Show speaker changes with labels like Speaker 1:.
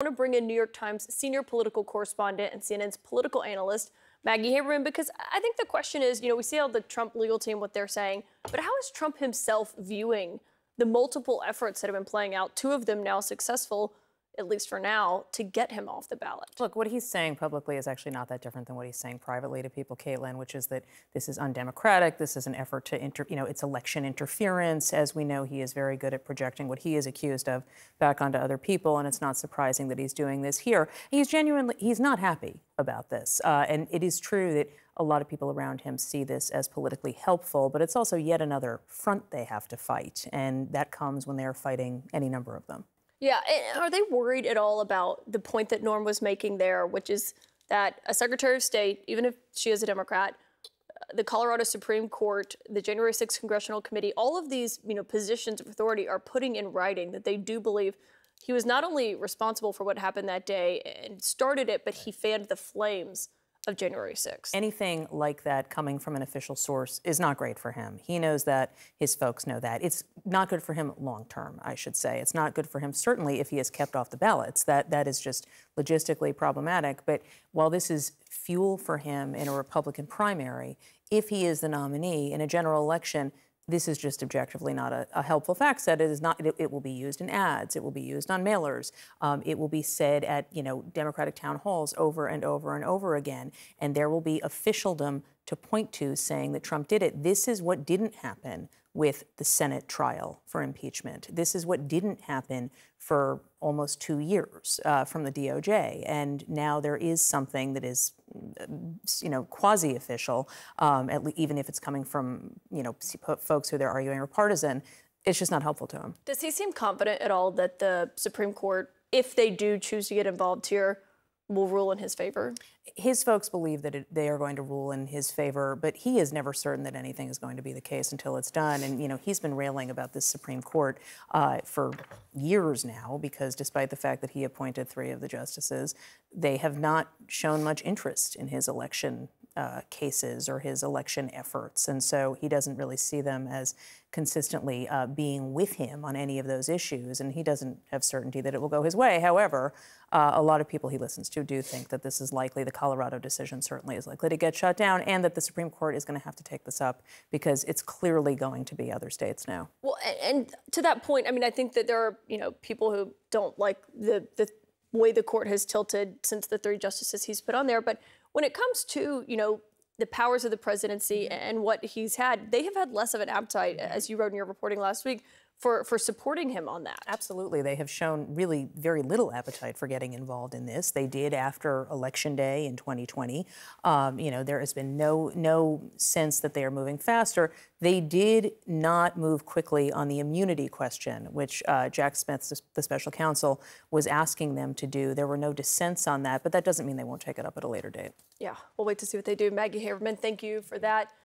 Speaker 1: I want to bring in New York Times senior political correspondent and CNN's political analyst, Maggie Haberman, because I think the question is, you know, we see how the Trump legal team, what they're saying, but how is Trump himself viewing the multiple efforts that have been playing out, two of them now successful, at least for now, to get him off the ballot.
Speaker 2: Look, what he's saying publicly is actually not that different than what he's saying privately to people, Caitlin, which is that this is undemocratic. This is an effort to, inter, you know, it's election interference. As we know, he is very good at projecting what he is accused of back onto other people, and it's not surprising that he's doing this here. He's genuinely, he's not happy about this, uh, and it is true that a lot of people around him see this as politically helpful, but it's also yet another front they have to fight, and that comes when they're fighting any number of them.
Speaker 1: Yeah, are they worried at all about the point that Norm was making there, which is that a Secretary of State, even if she is a Democrat, uh, the Colorado Supreme Court, the January 6th Congressional Committee, all of these, you know, positions of authority are putting in writing that they do believe he was not only responsible for what happened that day and started it, but he fanned the flames of January 6th.
Speaker 2: Anything like that coming from an official source is not great for him. He knows that, his folks know that. It's not good for him long term, I should say. It's not good for him, certainly, if he is kept off the ballots. That, that is just logistically problematic. But while this is fuel for him in a Republican primary, if he is the nominee in a general election, this is just objectively not a, a, helpful fact set. It is not. It, it, will be used in ads. It will be used on mailers. Um, it will be said at you know Democratic town halls over and over and over again, and there will be officialdom to point to saying that Trump did it. This is what didn't happen with the Senate trial for impeachment. This is what didn't happen for almost two years uh, from the DOJ, and now there is something that is, you know, quasi-official, um, le- even if it's coming from, you know, folks who they're arguing are partisan. It's just not helpful to him.
Speaker 1: Does he seem confident at all that the Supreme Court, if they do choose to get involved here, will rule in his favor?
Speaker 2: His folks believe that it, they are going to rule in his favor, but he is never certain that anything is going to be the case until it's done. And you know, he's been railing about this Supreme Court uh, for years now because, despite the fact that he appointed three of the justices, they have not shown much interest in his election uh, cases or his election efforts. And so he doesn't really see them as consistently uh, being with him on any of those issues. And he doesn't have certainty that it will go his way. However, uh, a lot of people he listens to do think that this is likely, the Colorado decision certainly is likely to get shut down, and that the Supreme Court is going to have to take this up because it's clearly going to be other states now.
Speaker 1: Well, and to that point, I mean, I think that there are, you know, people who don't like the, the way the court has tilted since the three justices he's put on there. But when it comes to, you know, the powers of the presidency mm-hmm. and what he's had, they have had less of an appetite, as you wrote in your reporting last week, for, for supporting him on that.
Speaker 2: Absolutely. They have shown really very little appetite for getting involved in this. They did after Election Day in 2020. Um, you know, there has been no, no sense that they are moving faster. They did not move quickly on the immunity question, which uh, Jack Smith, the special counsel, was asking them to do. There were no dissents on that, but that doesn't mean they won't take it up at a later date.
Speaker 1: Yeah, we'll wait to see what they do. Maggie Haberman, thank you for that.